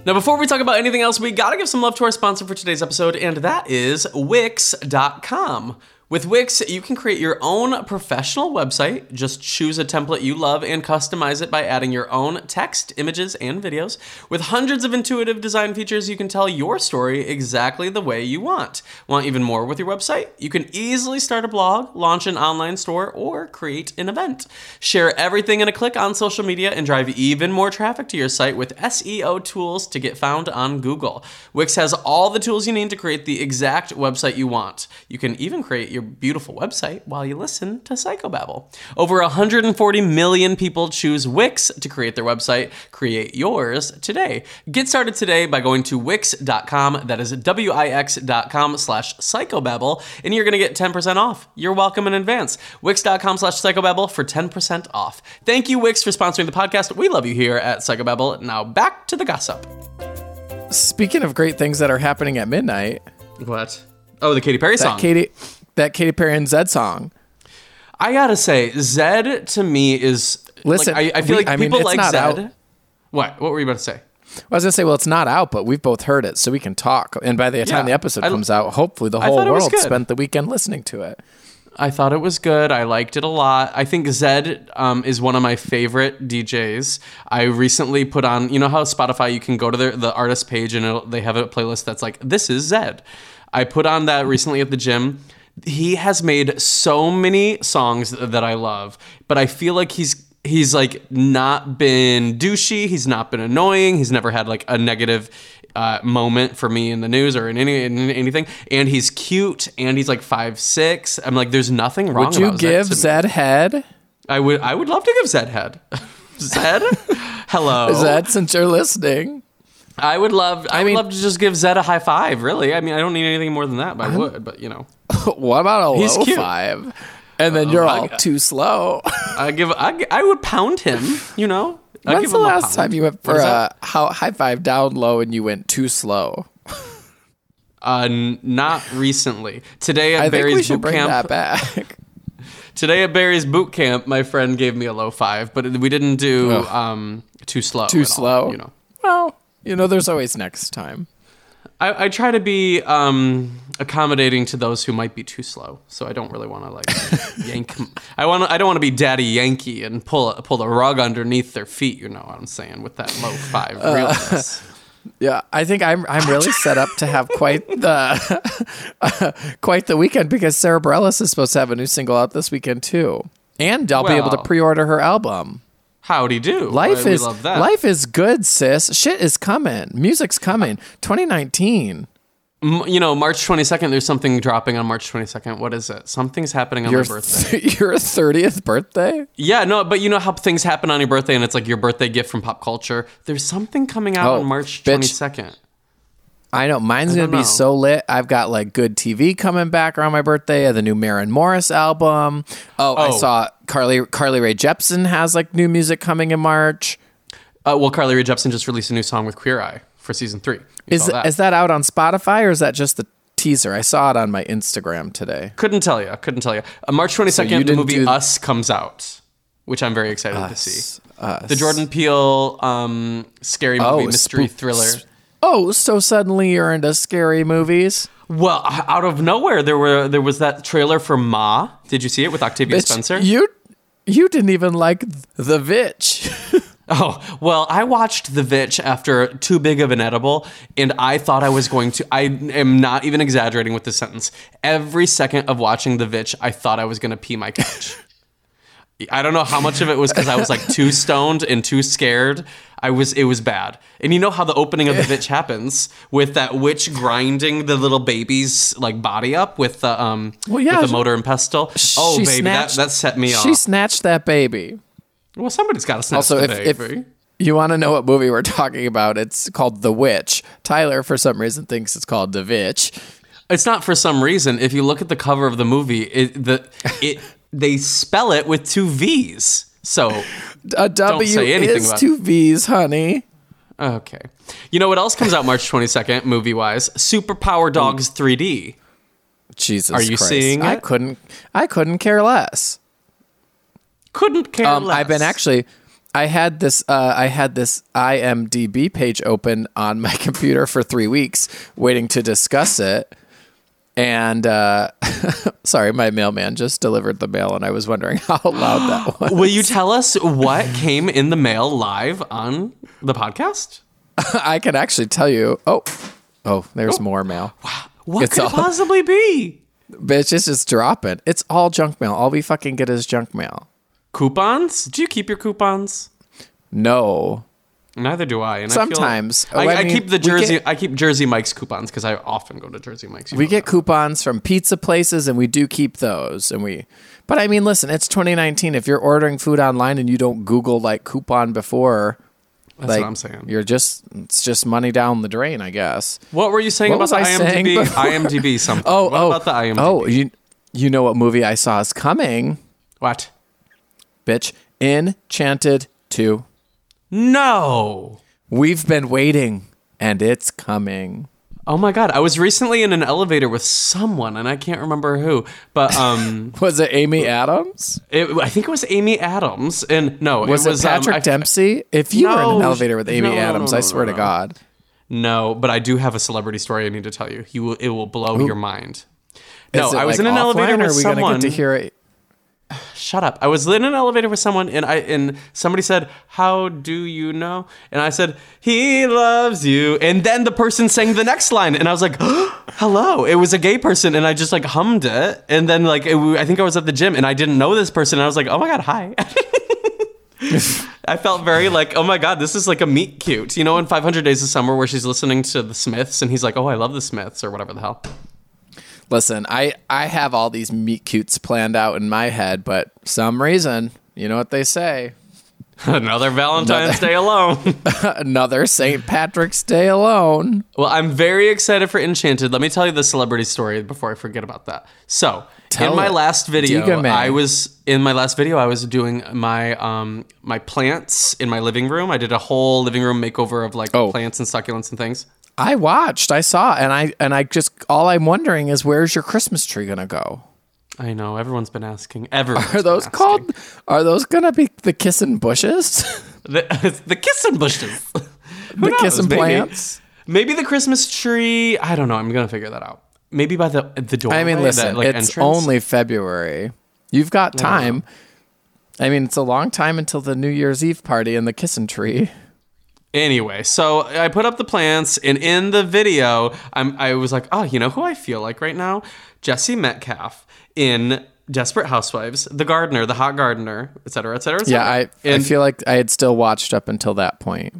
[SPEAKER 1] Now, before we talk about anything else, we gotta give some love to our sponsor for today's episode, and that is Wix.com. With Wix, you can create your own professional website. Just choose a template you love and customize it by adding your own text, images, and videos. With hundreds of intuitive design features, you can tell your story exactly the way you want. Want even more with your website? You can easily start a blog, launch an online store, or create an event. Share everything in a click on social media and drive even more traffic to your site with SEO tools to get found on Google. Wix has all the tools you need to create the exact website you want. You can even create your beautiful website while you listen to Psychobabble. Over 140 million people choose Wix to create their website. Create yours today. Get started today by going to wix.com. That is W-I-X.com slash psychobabble, and you're going to get 10% off. You're welcome in advance. Wix.com slash psychobabble for 10% off. Thank you, Wix, for sponsoring the podcast. We love you here at Psychobabble. Now back to the gossip.
[SPEAKER 2] speaking of great things that are happening at midnight,
[SPEAKER 1] What? Oh, the Katy Perry
[SPEAKER 2] that
[SPEAKER 1] song.
[SPEAKER 2] Katy, that Katy Perry and Zedd song.
[SPEAKER 1] I gotta say, Zedd to me is.
[SPEAKER 2] Listen,
[SPEAKER 1] like, I, I feel
[SPEAKER 2] we-
[SPEAKER 1] like
[SPEAKER 2] I mean,
[SPEAKER 1] people
[SPEAKER 2] it's
[SPEAKER 1] like
[SPEAKER 2] not
[SPEAKER 1] Zedd.
[SPEAKER 2] out.
[SPEAKER 1] What? What were you about to say?
[SPEAKER 2] I was gonna say, well, it's not out, but we've both heard it, so we can talk. And by the time
[SPEAKER 1] Yeah,
[SPEAKER 2] the episode
[SPEAKER 1] I-
[SPEAKER 2] comes out, hopefully the whole
[SPEAKER 1] thought it was
[SPEAKER 2] world spent the weekend listening to it.
[SPEAKER 1] I thought it was good. I liked it a lot. I think Zedd um, is one of my favorite DJs. I recently put on, you know how Spotify you can go to their, the artist page and it'll, they have a playlist that's like, this is Zedd. I put on that recently at the gym. He has made so many songs that I love, but I feel like he's he's like not been douchey. He's not been annoying. He's never had like a negative uh, moment for me in the news or in any in anything. And he's cute. And he's like five six. I'm like, there's nothing wrong.
[SPEAKER 2] Would you give
[SPEAKER 1] Zedd to me.
[SPEAKER 2] Zedd head?
[SPEAKER 1] I would. I would love to give Zedd head. Zedd, hello.
[SPEAKER 2] Zedd, since you're listening.
[SPEAKER 1] I would love. I,
[SPEAKER 2] mean-
[SPEAKER 1] would love to just give Zedd a high five. Really. I mean, I don't need anything more than that. But I would. But you know,
[SPEAKER 2] what about a
[SPEAKER 1] He's
[SPEAKER 2] low
[SPEAKER 1] cute.
[SPEAKER 2] five? And then you're all
[SPEAKER 1] I-
[SPEAKER 2] too slow.
[SPEAKER 1] I give. I, I would pound him. You know. I'd
[SPEAKER 2] When's
[SPEAKER 1] give
[SPEAKER 2] the last time you went for a how, high five down low and you went too slow?
[SPEAKER 1] Uh, n- not recently. Today at
[SPEAKER 2] I
[SPEAKER 1] Barry's
[SPEAKER 2] should
[SPEAKER 1] boot
[SPEAKER 2] bring
[SPEAKER 1] camp.
[SPEAKER 2] that back.
[SPEAKER 1] Today at Barry's boot camp, my friend gave me a low five, but we didn't do um too slow.
[SPEAKER 2] Too
[SPEAKER 1] at all,
[SPEAKER 2] slow.
[SPEAKER 1] you know.
[SPEAKER 2] well, you know, there's always next time.
[SPEAKER 1] I, I try to be um, accommodating to those who might be too slow, so I don't really want to like yank. I want. I don't want to be Daddy Yankee and pull pull the rug underneath their feet. You know what I'm saying with that low five
[SPEAKER 2] Uh,
[SPEAKER 1] realness.
[SPEAKER 2] Yeah, I think I'm I'm really set up to have quite the quite the weekend because Sara Bareilles is supposed to have a new single out this weekend too, and I'll be able to pre-order her album.
[SPEAKER 1] Howdy do.
[SPEAKER 2] Life is
[SPEAKER 1] love that.
[SPEAKER 2] life is good, sis. Shit is coming. Music's coming. 2019.
[SPEAKER 1] M- you know, March 22nd, there's something dropping on March 22nd. What is it? Something's happening on
[SPEAKER 2] Your
[SPEAKER 1] my birthday.
[SPEAKER 2] your 30th birthday.
[SPEAKER 1] Yeah, no, but you know how things happen on your birthday and it's like your birthday gift from pop culture? There's something coming out
[SPEAKER 2] Oh,
[SPEAKER 1] on March
[SPEAKER 2] bitch.
[SPEAKER 1] 22nd.
[SPEAKER 2] I know mine's gonna be
[SPEAKER 1] know.
[SPEAKER 2] so lit. I've got like good TV coming back around my birthday. The new Maren Morris album. Oh, I
[SPEAKER 1] Oh.
[SPEAKER 2] saw Carly Carly Rae Jepsen has like new music coming in March.
[SPEAKER 1] Uh, well, Carly Rae Jepsen just released a new song with Queer Eye for season three. You
[SPEAKER 2] Is
[SPEAKER 1] that.
[SPEAKER 2] is that out on Spotify or is that just the teaser? I saw it on my Instagram today.
[SPEAKER 1] Couldn't tell you. Couldn't tell you. Uh, March 22nd,
[SPEAKER 2] you
[SPEAKER 1] the movie Us comes out, which I'm very excited to see.
[SPEAKER 2] Us.
[SPEAKER 1] The Jordan Peele um, scary movie
[SPEAKER 2] Oh,
[SPEAKER 1] mystery
[SPEAKER 2] spook-
[SPEAKER 1] thriller.
[SPEAKER 2] Oh, so suddenly you're into scary movies?
[SPEAKER 1] Well, out of nowhere, there were there was that trailer for Ma. Did you see it with Octavia
[SPEAKER 2] Bitch,
[SPEAKER 1] Spencer?
[SPEAKER 2] You you didn't even like the Vitch.
[SPEAKER 1] Oh, well, I watched The Vitch after Too Big of an Edible, and I thought I was going to. I am not even exaggerating with this sentence. Every second of watching The Vitch, I thought I was going to pee my couch. I don't know how much of it was because I was like too stoned and too scared. I was, it was bad. And you know how the opening of The Vitch happens with that witch grinding the little baby's like body up with the um
[SPEAKER 2] Well, yeah,
[SPEAKER 1] with the motor and pestle. Oh, baby, that,
[SPEAKER 2] snatched-
[SPEAKER 1] that set me off.
[SPEAKER 2] She snatched that baby.
[SPEAKER 1] well, somebody's got to snatch
[SPEAKER 2] Also,
[SPEAKER 1] the
[SPEAKER 2] if,
[SPEAKER 1] baby.
[SPEAKER 2] if you want to know what movie we're talking about, it's called The Witch. Tyler, for some reason, thinks it's called The Witch.
[SPEAKER 1] It's not for some reason. If you look at the cover of the movie, it the it they spell it with two V's. So
[SPEAKER 2] A W
[SPEAKER 1] say anything
[SPEAKER 2] is
[SPEAKER 1] about it.
[SPEAKER 2] two V's, honey.
[SPEAKER 1] okay, you know what else comes out March twenty second, movie wise? Superpower Dogs 3D.
[SPEAKER 2] Jesus
[SPEAKER 1] Are you
[SPEAKER 2] Christ.
[SPEAKER 1] seeing
[SPEAKER 2] I couldn't. I couldn't care less.
[SPEAKER 1] Couldn't care
[SPEAKER 2] Um,
[SPEAKER 1] less.
[SPEAKER 2] I've been actually. I had this. Uh, I had this IMDb page open on my computer for three weeks, waiting to discuss it. And uh, sorry, my mailman just delivered the mail, and I was wondering how loud that was.
[SPEAKER 1] Will you tell us what came in the mail live on the podcast?
[SPEAKER 2] I can actually tell you. Oh, oh, there's more mail. Wow.
[SPEAKER 1] What
[SPEAKER 2] It's
[SPEAKER 1] could
[SPEAKER 2] all-
[SPEAKER 1] it possibly be?
[SPEAKER 2] Bitch, it's just dropping. It's all junk mail. All we fucking get is junk mail.
[SPEAKER 1] Coupons? Do you keep your coupons?
[SPEAKER 2] No.
[SPEAKER 1] Neither do I. And I feel-
[SPEAKER 2] Sometimes.
[SPEAKER 1] I, oh,
[SPEAKER 2] I
[SPEAKER 1] I
[SPEAKER 2] mean,
[SPEAKER 1] keep the Jersey.
[SPEAKER 2] get-
[SPEAKER 1] I keep Jersey Mike's coupons because I often go to Jersey Mike's.
[SPEAKER 2] We get coupons from pizza places and we do keep those and we But I mean, listen, it's 2019. If you're ordering food online and you don't Google like coupon before,
[SPEAKER 1] That's
[SPEAKER 2] like
[SPEAKER 1] what I'm saying.
[SPEAKER 2] you're just it's just money down the drain, I guess.
[SPEAKER 1] What were you saying
[SPEAKER 2] What
[SPEAKER 1] about the
[SPEAKER 2] I saying
[SPEAKER 1] IMDb? IMDb something.
[SPEAKER 2] Oh,
[SPEAKER 1] what
[SPEAKER 2] oh,
[SPEAKER 1] about the IMDb?
[SPEAKER 2] oh, you you know what movie I saw is coming,
[SPEAKER 1] what?
[SPEAKER 2] bitch? Enchanted 2.
[SPEAKER 1] No.
[SPEAKER 2] We've been waiting and it's coming.
[SPEAKER 1] Oh my god! I was recently in an elevator with someone, and I can't remember who, but um,
[SPEAKER 2] Was it Amy Adams?
[SPEAKER 1] it, I think it was Amy Adams, and no,
[SPEAKER 2] Was
[SPEAKER 1] it
[SPEAKER 2] it,
[SPEAKER 1] was um,
[SPEAKER 2] Patrick
[SPEAKER 1] I-
[SPEAKER 2] Dempsey? If you were in an elevator with Amy
[SPEAKER 1] no, no,
[SPEAKER 2] Adams,
[SPEAKER 1] no,
[SPEAKER 2] I swear
[SPEAKER 1] no,
[SPEAKER 2] to. God.
[SPEAKER 1] No, but I do have a celebrity story I need to tell you. You will, it will blow your mind. No, I was
[SPEAKER 2] like,
[SPEAKER 1] in an elevator
[SPEAKER 2] offline, or
[SPEAKER 1] with
[SPEAKER 2] are we
[SPEAKER 1] someone.
[SPEAKER 2] gonna get to hear it?
[SPEAKER 1] Shut up. I was in an elevator with someone and I and somebody said, "How do you know?" And I said, "He loves you." And then the person sang the next line and I was like, "Hello." It was a gay person and I just like hummed it. And then like it, I think I was at the gym and I didn't know this person and I was like, "Oh my god, hi." I felt very like, "Oh my god, this is like a meet cute." You know, in 500 Days of Summer where she's listening to the Smiths and he's like, "Oh, I love the Smiths" or whatever the hell.
[SPEAKER 2] Listen, I I have all these meet cutes planned out in my head, but some reason, you know what they say,
[SPEAKER 1] Another Valentine's Day alone.
[SPEAKER 2] another St. Patrick's Day alone.
[SPEAKER 1] Well, I'm very excited for Enchanted. Let me tell you the celebrity story before I forget about that. So,
[SPEAKER 2] Tell
[SPEAKER 1] in my
[SPEAKER 2] it.
[SPEAKER 1] last video,
[SPEAKER 2] Diga.
[SPEAKER 1] I was in my last video. I was doing my um my plants in my living room. I did a whole living room makeover of like
[SPEAKER 2] Oh.
[SPEAKER 1] plants and succulents and things.
[SPEAKER 2] I watched, I saw, and I and I just all I'm wondering is where's your Christmas tree gonna go?
[SPEAKER 1] I know everyone's been asking. Everyone
[SPEAKER 2] Are those called? Are those gonna be the kissing bushes?
[SPEAKER 1] the, the kissing bushes?
[SPEAKER 2] The kissing plants?
[SPEAKER 1] Maybe the Christmas tree. I don't know. I'm gonna figure that out. Maybe by the the door.
[SPEAKER 2] I mean, listen,
[SPEAKER 1] that, like,
[SPEAKER 2] it's
[SPEAKER 1] entrance.
[SPEAKER 2] only February. You've got time. I mean, it's a long time until the New Year's Eve party and the kissing tree.
[SPEAKER 1] Anyway, so I put up the plants, and in the video, I'm, I was like, oh, you know who I feel like right now? Jesse Metcalfe in Desperate Housewives, the gardener, the hot gardener, et cetera, et cetera, et
[SPEAKER 2] Yeah,
[SPEAKER 1] cetera.
[SPEAKER 2] I, I
[SPEAKER 1] and
[SPEAKER 2] feel like I had still watched up until that point.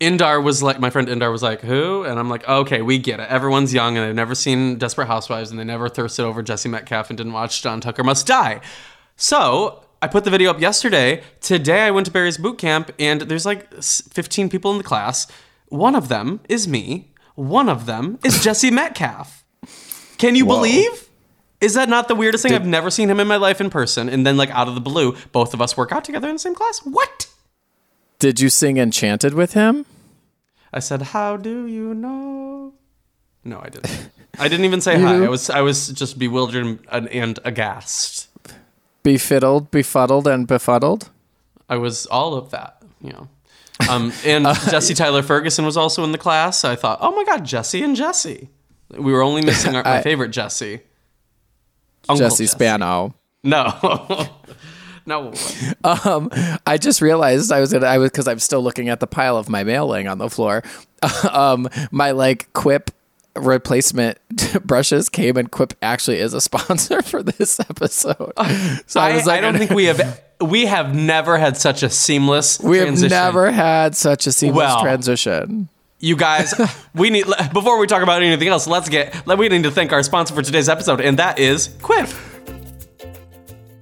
[SPEAKER 1] Indar was like, my friend Indar was like, who? And I'm like, okay, we get it. Everyone's young and they've never seen Desperate Housewives and they never thirsted over Jesse Metcalfe and didn't watch John Tucker Must Die. So I put the video up yesterday. Today I went to Barry's boot camp and there's like 15 people in the class. One of them is me. One of them is Jesse Metcalfe. Can you
[SPEAKER 2] Whoa.
[SPEAKER 1] believe? Is that not the weirdest thing? I've never seen him in my life in person. And then, like, out of the blue, both of us work out together in the same class. What?
[SPEAKER 2] Did you sing Enchanted with him?
[SPEAKER 1] I said, "How do you know?" No, I didn't. I didn't even say hi. I was I was just bewildered and, and aghast.
[SPEAKER 2] Befiddled, befuddled, and befuddled?
[SPEAKER 1] I was all of that, you know. Um, and Jesse Tyler Ferguson was also in the class. I thought, oh my god, Jesse and Jesse. We were only missing our, my
[SPEAKER 2] I-
[SPEAKER 1] favorite Jesse, Uncle
[SPEAKER 2] Jesse Spano.
[SPEAKER 1] No, no.
[SPEAKER 2] Um, I just realized I was gonna, I was because I'm still looking at the pile of my mail laying on the floor. um, my like Quip replacement brushes came, and Quip actually is a sponsor for this episode. Uh, so
[SPEAKER 1] I,
[SPEAKER 2] was like,
[SPEAKER 1] I don't think we have we have never had such a seamless.
[SPEAKER 2] we have
[SPEAKER 1] transition.
[SPEAKER 2] never had such a seamless
[SPEAKER 1] Well,
[SPEAKER 2] transition.
[SPEAKER 1] You guys, we need before we talk about anything else. Let's get. let- We need to thank our sponsor for today's episode, and that is Quip.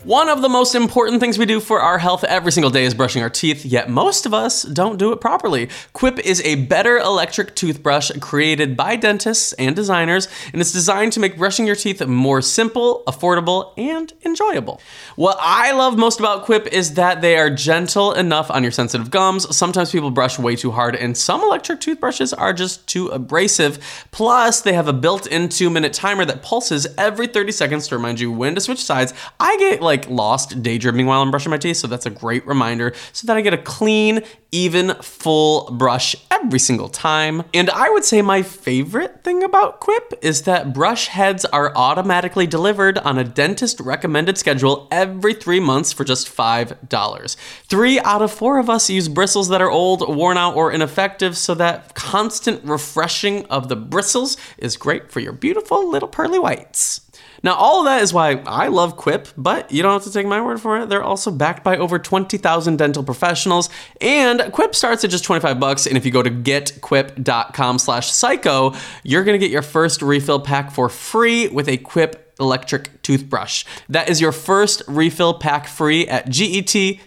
[SPEAKER 1] One of the most important things we do for our health every single day is brushing our teeth, yet most of us don't do it properly. Quip is a better electric toothbrush created by dentists and designers, and it's designed to make brushing your teeth more simple, affordable, and enjoyable. What I love most about Quip is that they are gentle enough on your sensitive gums. Sometimes people brush way too hard, and some electric toothbrushes are just too abrasive. Plus, they have a built in two minute timer that pulses every 30 seconds to remind you when to switch sides. I get like lost daydreaming while I'm brushing my teeth, so that's a great reminder so that I get a clean, even, full brush every single time. And I would say my favorite thing about Quip is that brush heads are automatically delivered on a dentist recommended schedule every three months for just $5. Three out of four of us use bristles that are old, worn out, or ineffective, so that constant refreshing of the bristles is great for your beautiful little pearly whites. Now, all of that is why I love Quip, but you don't have to take my word for it. They're also backed by over 20,000 dental professionals, and Quip starts at just 25 bucks. And if you go to getquip.com slash psycho, you're to get your first refill pack for free with a Quip electric toothbrush. That is your first refill pack free at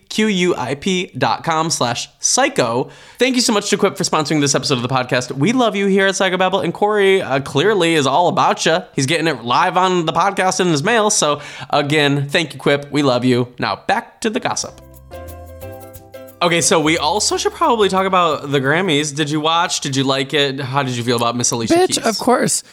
[SPEAKER 1] getquip.com slash psycho. Thank you so much to Quip for sponsoring this episode of the podcast. We love you here at Psychobabble, and Corey uh, clearly is all about you. He's getting it live on the podcast in his mail. So again, thank you, Quip. We love you. Now back to the gossip. Okay, so we also should probably talk about the Grammys. Did you watch? Did you like it? How did you feel about Miss Alicia
[SPEAKER 2] Bitch,
[SPEAKER 1] Keys?
[SPEAKER 2] of course.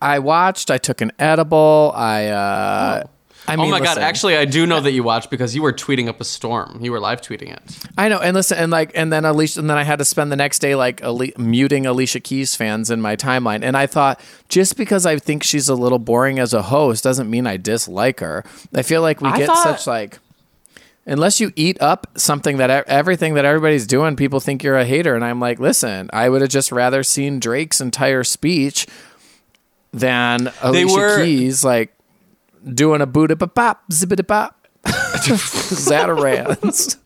[SPEAKER 2] I watched. I took an edible. I. uh I mean,
[SPEAKER 1] oh my god! Actually, I do know that you watched because you were tweeting up a storm. You were live tweeting it.
[SPEAKER 2] I know, and listen, and like, and then Alicia, and then I had to spend the next day like Ali- muting Alicia Keys fans in my timeline. And I thought, just because I think she's a little boring as a host doesn't mean I dislike her. I feel like we
[SPEAKER 1] I
[SPEAKER 2] get
[SPEAKER 1] thought-
[SPEAKER 2] such like, unless you eat up something that everything that everybody's doing, people think you're a hater. And I'm like, listen, I would have just rather seen Drake's entire speech than Alicia
[SPEAKER 1] were-
[SPEAKER 2] Keys like doing a boot up a bop zibbity bop Zatarans.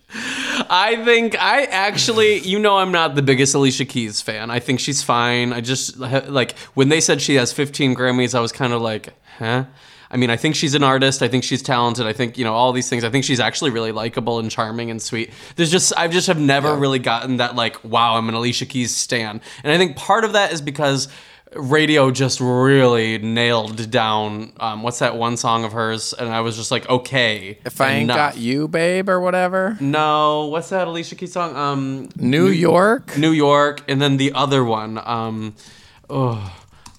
[SPEAKER 1] I think I actually, you know, I'm not the biggest Alicia Keys fan. I think she's fine. I just like when they said she has 15 Grammys, I was kind of like, huh? I mean, I think she's an artist. I think she's talented. I think, you know, all these things. I think she's actually really likable and charming and sweet. There's just, I just have never really gotten that, like, wow, I'm an Alicia Keys stan. And I think part of that is because radio just really nailed down, um, what's that one song of hers? And I was just like, okay.
[SPEAKER 2] If I ain't
[SPEAKER 1] enough.
[SPEAKER 2] got you, babe, or whatever.
[SPEAKER 1] No, what's that Alicia Keys song? Um,
[SPEAKER 2] New York.
[SPEAKER 1] New York, and then the other one. Um, oh,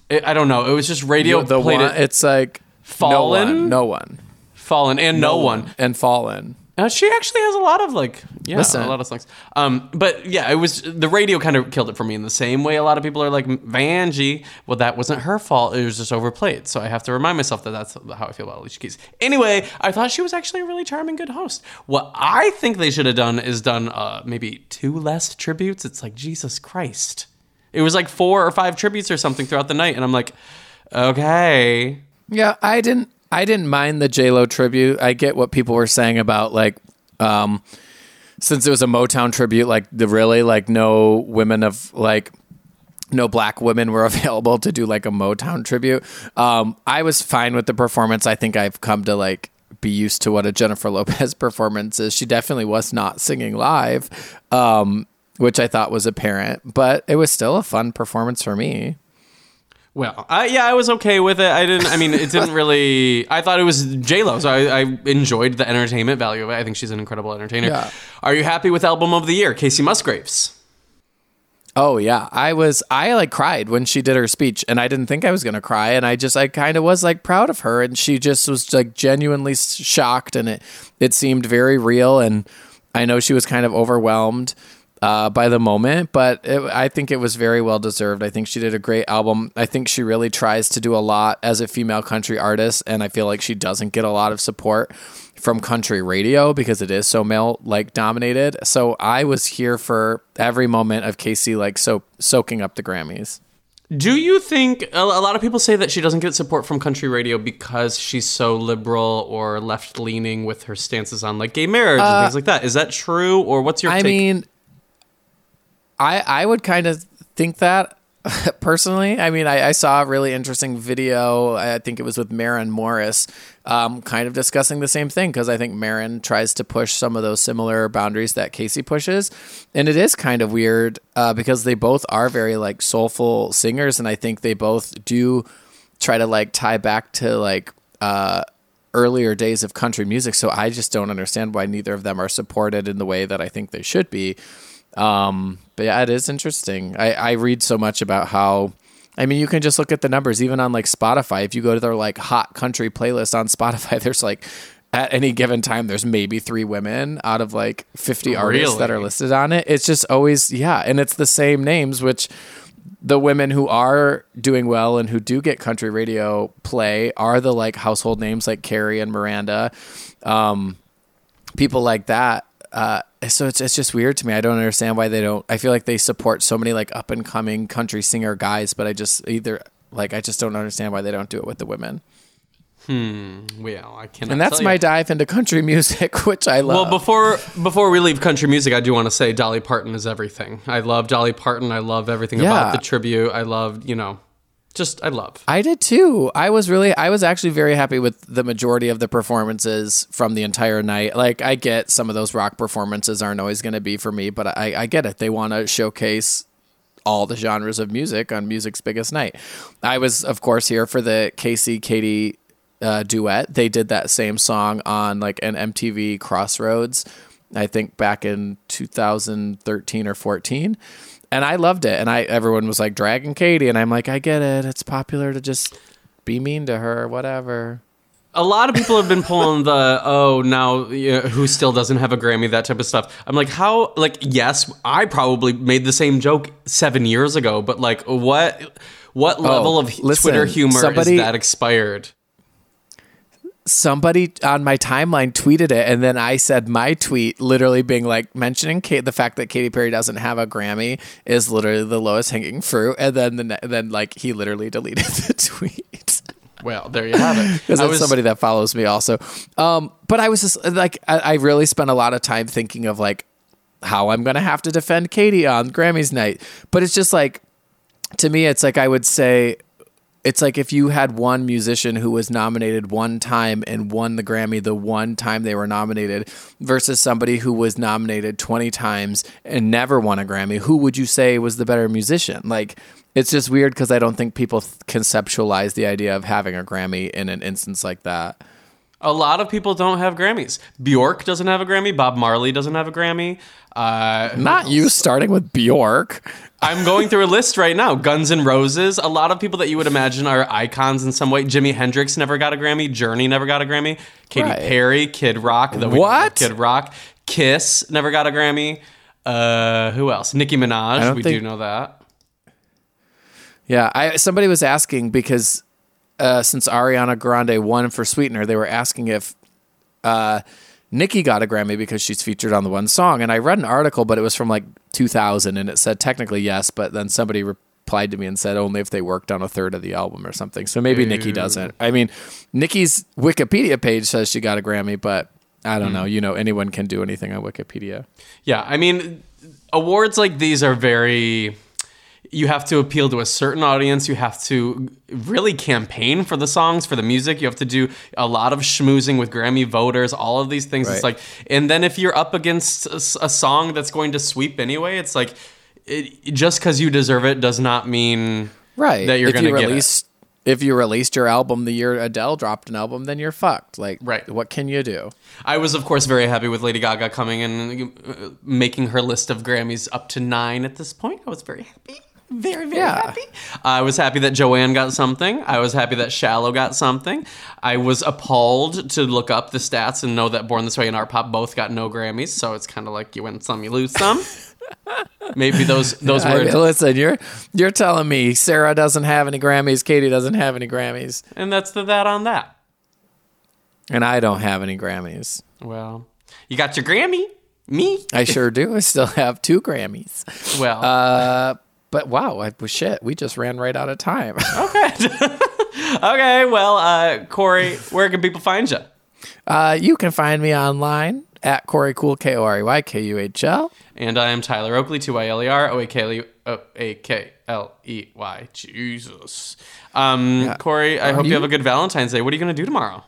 [SPEAKER 1] it, I don't know. It was just radio
[SPEAKER 2] the
[SPEAKER 1] played
[SPEAKER 2] one,
[SPEAKER 1] it.
[SPEAKER 2] it's like
[SPEAKER 1] Fallen?
[SPEAKER 2] no one, no one,
[SPEAKER 1] Fallen and no, one.
[SPEAKER 2] and fallen.
[SPEAKER 1] Uh, she actually has a lot of like, yeah,
[SPEAKER 2] Listen.
[SPEAKER 1] a lot of songs. Um, but yeah, it was the radio kind of killed it for me in the same way. A lot of people are like Vanjie. Well, that wasn't her fault. It was just overplayed. So I have to remind myself that that's how I feel about Alicia Keys. Anyway, I thought she was actually a really charming, good host. What I think they should have done is done uh, maybe two less tributes. It's like Jesus Christ. It was like four or five tributes or something throughout the night, and I'm like, okay.
[SPEAKER 2] Yeah, I didn't. I didn't mind the J Lo tribute. I get what people were saying about like, um, since it was a Motown tribute, like the really like no women of like no black women were available to do like a Motown tribute. Um, I was fine with the performance. I think I've come to like be used to what a Jennifer Lopez performance is. She definitely was not singing live, um, which I thought was apparent, but it was still a fun performance for me.
[SPEAKER 1] Well, I, yeah, I was okay with it. I didn't. I mean, it didn't really. I thought it was J Lo, so I, I enjoyed the entertainment value of it. I think she's an incredible entertainer.
[SPEAKER 2] Yeah.
[SPEAKER 1] Are you happy with album of the year, Kacey Musgraves?
[SPEAKER 2] Oh yeah, I was I like cried when she did her speech and I didn't think I was going to cry and I just I kind of was like proud of her and she just was like genuinely shocked and it it seemed very real and I know she was kind of overwhelmed uh, by the moment, but it, I think it was very well deserved. I think she did a great album. I think she really tries to do a lot as a female country artist, and I feel like she doesn't get a lot of support from country radio because it is so male like dominated. So I was here for every moment of Kacey like so soaking up the Grammys.
[SPEAKER 1] Do you think a, lot of people say that she doesn't get support from country radio because she's so liberal or left leaning with her stances on like gay marriage and things like that? Is that true, or what's your?
[SPEAKER 2] Uh, I
[SPEAKER 1] take?
[SPEAKER 2] mean, I I would kind of think that personally. I mean, I, I saw a really interesting video. I think it was with Maren Morris, um, kind of discussing the same thing because I think Maren tries to push some of those similar boundaries that Kacey pushes, and it is kind of weird uh, because they both are very like soulful singers, and I think they both do try to like tie back to like. Uh, earlier days of country music so i just don't understand why neither of them are supported in the way that i think they should be um, but yeah, it is interesting. I, I read so much about how, I mean, you can just look at the numbers, even on like Spotify. If you go to their like hot country playlist on Spotify, there's like, at any given time, there's maybe three women out of like 50 artists that are listed on it. It's just always, yeah. And it's the same names, which the women who are doing well and who do get country radio play are the like household names like Carrie and Miranda. Um, people like that. Uh, so it's it's just weird to me. I don't understand why they don't. I feel like they support so many like up and coming country singer guys, but I just either like I just don't understand why they don't do it with the women. Hmm.
[SPEAKER 1] Well, I cannot.
[SPEAKER 2] And that's my dive into country music, which I love.
[SPEAKER 1] Well, before before we leave country music, I do want to say Dolly Parton is everything. I love Dolly Parton. I love everything
[SPEAKER 2] Yeah.
[SPEAKER 1] about the tribute. I love you know, just I love.
[SPEAKER 2] I did too. I was really, I was actually very happy with the majority of the performances from the entire night. Like, I get some of those rock performances aren't always going to be for me, but I, I get it. They want to showcase all the genres of music on music's biggest night. I was, of course, here for the Kacey Katy uh, duet. They did that same song on like an MTV Crossroads, I think back in 2013 or 14. And I loved it. And I everyone was like dragging Katy, and I'm like, I get it. It's popular to just be mean to her, whatever.
[SPEAKER 1] A lot of people have been pulling the oh now you know, who still doesn't have a Grammy that type of stuff. I'm like how like yes I probably made the same joke seven years ago, but like what what oh, level of
[SPEAKER 2] Oh, listen,
[SPEAKER 1] Twitter humor
[SPEAKER 2] somebody-
[SPEAKER 1] is that expired?
[SPEAKER 2] Somebody on my timeline tweeted it, and then I said my tweet, literally being like mentioning Kate, the fact that Katy Perry doesn't have a Grammy is literally the lowest hanging fruit, and then the, ne- then like he literally deleted the tweet.
[SPEAKER 1] Well, there you have it.
[SPEAKER 2] because that's
[SPEAKER 1] was-
[SPEAKER 2] somebody that follows me also. Um, but I was just like, I, I really spent a lot of time thinking of like how I'm gonna have to defend Katy on Grammys night. But it's just like, to me, it's like I would say, it's like if you had one musician who was nominated one time and won the Grammy the one time they were nominated versus somebody who was nominated 20 times and never won a Grammy, who would you say was the better musician? Like, it's just weird because I don't think people conceptualize the idea of having a Grammy in an instance like that.
[SPEAKER 1] A lot of people don't have Grammys. Bjork doesn't have a Grammy. Bob Marley doesn't have a Grammy. Uh,
[SPEAKER 2] Not you starting with Bjork.
[SPEAKER 1] I'm going through a list right now. Guns N' Roses. A lot of people that you would imagine are icons in some way. Jimi Hendrix never got a Grammy. Journey never got a Grammy. Katy
[SPEAKER 2] Right.
[SPEAKER 1] Perry, Kid Rock. though
[SPEAKER 2] What?
[SPEAKER 1] Kid Rock. Kiss never got a Grammy. Uh, who else? Nicki Minaj. We do know that.
[SPEAKER 2] Yeah, I somebody was asking because uh, since Ariana Grande won for Sweetener, they were asking if uh, Nicki got a Grammy because she's featured on the one song. And I read an article, but it was from like 2000, and it said technically yes, but then somebody replied to me and said only if they worked on a third of the album or something. So maybe Nicki doesn't. I mean, Nicki's Wikipedia page says she got a Grammy, but I don't know. You know, anyone can do anything on Wikipedia.
[SPEAKER 1] Yeah, I mean, awards like these are very. You have to appeal to a certain audience. You have to really campaign for the songs, for the music. You have to do a lot of schmoozing with Grammy voters, all of these things. It's like, and then if you're up against a song that's going to sweep anyway, it's like, it, just because you deserve it does not mean
[SPEAKER 2] right
[SPEAKER 1] that you're going to
[SPEAKER 2] you
[SPEAKER 1] get it.
[SPEAKER 2] if you released your album the year Adele dropped an album, then you're fucked. Like,
[SPEAKER 1] Right.
[SPEAKER 2] What can you do?
[SPEAKER 1] I was, of course, very happy with Lady Gaga coming and uh, making her list of Grammys up to nine at this point. I was very happy. Very, very
[SPEAKER 2] Yeah.
[SPEAKER 1] happy. I was happy that Joanne got something. I was happy that Shallow got something. I was appalled to look up the stats and know that Born This Way and Artpop both got no Grammys. So it's kind of like you win some, you lose some. Maybe those those
[SPEAKER 2] I mean, listen, you're you're telling me Sarah doesn't have any Grammys, Katy doesn't have any Grammys,
[SPEAKER 1] and that's the that on that.
[SPEAKER 2] and I don't have any Grammys.
[SPEAKER 1] Well, you got your Grammy. Me?
[SPEAKER 2] I sure do. I still have two Grammys.
[SPEAKER 1] Well,
[SPEAKER 2] Uh, but wow, I, shit, we just ran right out of time.
[SPEAKER 1] okay. Okay. Well, uh, Korey, where can people find you?
[SPEAKER 2] Uh, you can find me online at Korey Kuhl K O R E Y K U H L.
[SPEAKER 1] And I am Tyler Oakley, T Y L E R O A K L E O A K L E Y. Jesus. Um, Korey, I hope you?
[SPEAKER 2] you?
[SPEAKER 1] have a good Valentine's Day. What are you going to do tomorrow?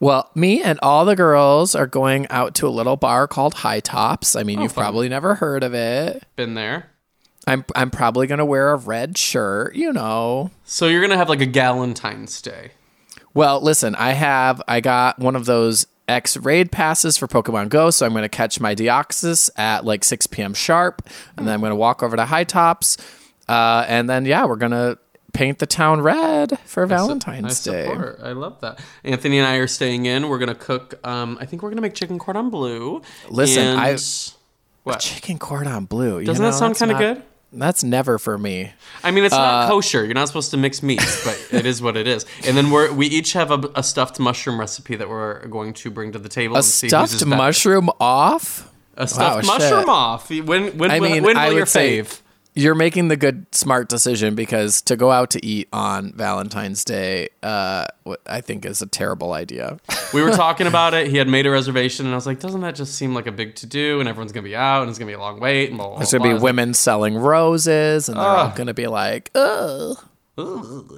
[SPEAKER 2] Well, me and all the girls are going out to a little bar called High Tops. I mean, you've
[SPEAKER 1] fun.
[SPEAKER 2] probably never heard of it.
[SPEAKER 1] Been there.
[SPEAKER 2] I'm I'm probably gonna wear a red shirt, you know.
[SPEAKER 1] So you're going to have like a Galentine's Day.
[SPEAKER 2] Well, listen, I have I got one of those EX Raid passes for Pokemon Go, so I'm gonna catch my Deoxys at like 6 p.m. sharp, and then I'm gonna walk over to High Tops, uh, and then yeah, we're gonna paint the town red for Valentine's
[SPEAKER 1] I
[SPEAKER 2] Day.
[SPEAKER 1] support. I love that. Anthony and I are staying in. We're going to cook. Um, I think we're going to make chicken cordon bleu.
[SPEAKER 2] Listen, I-
[SPEAKER 1] What?
[SPEAKER 2] Chicken cordon bleu.
[SPEAKER 1] Doesn't
[SPEAKER 2] know,
[SPEAKER 1] that sound kind of good?
[SPEAKER 2] That's never for me.
[SPEAKER 1] I mean, it's
[SPEAKER 2] Uh,
[SPEAKER 1] not kosher. You're not supposed to mix meats, but it is what it is. And then we're we each have a, a stuffed mushroom recipe that we're going to bring to the table.
[SPEAKER 2] A
[SPEAKER 1] and see
[SPEAKER 2] stuffed mushroom off.
[SPEAKER 1] A stuffed
[SPEAKER 2] Wow,
[SPEAKER 1] mushroom
[SPEAKER 2] shit.
[SPEAKER 1] off. When when
[SPEAKER 2] I
[SPEAKER 1] will,
[SPEAKER 2] mean,
[SPEAKER 1] when
[SPEAKER 2] I
[SPEAKER 1] will
[SPEAKER 2] would
[SPEAKER 1] your fave?
[SPEAKER 2] You're making the good, smart decision because to go out to eat on Valentine's Day, uh, I think is a terrible idea.
[SPEAKER 1] We were talking about it. He had made a reservation, and I was like, "Doesn't that just seem like a big to do?" And everyone's gonna be out, and it's gonna be a long wait. And blah, blah,
[SPEAKER 2] There's gonna be women selling roses, and they're all gonna be like, "Ugh."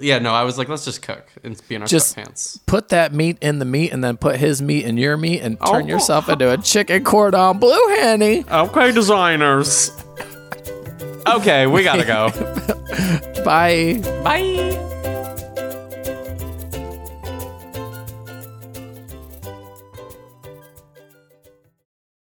[SPEAKER 1] Yeah, no, I was like, "Let's just cook and be in our
[SPEAKER 2] Just-
[SPEAKER 1] sweatpants."
[SPEAKER 2] Put that meat in the meat, and then put his meat in your meat, and turn
[SPEAKER 1] Oh.
[SPEAKER 2] yourself into a chicken cordon bleu, Henny.
[SPEAKER 1] Okay, designers. Okay, we gotta go.
[SPEAKER 2] Bye.
[SPEAKER 1] Bye.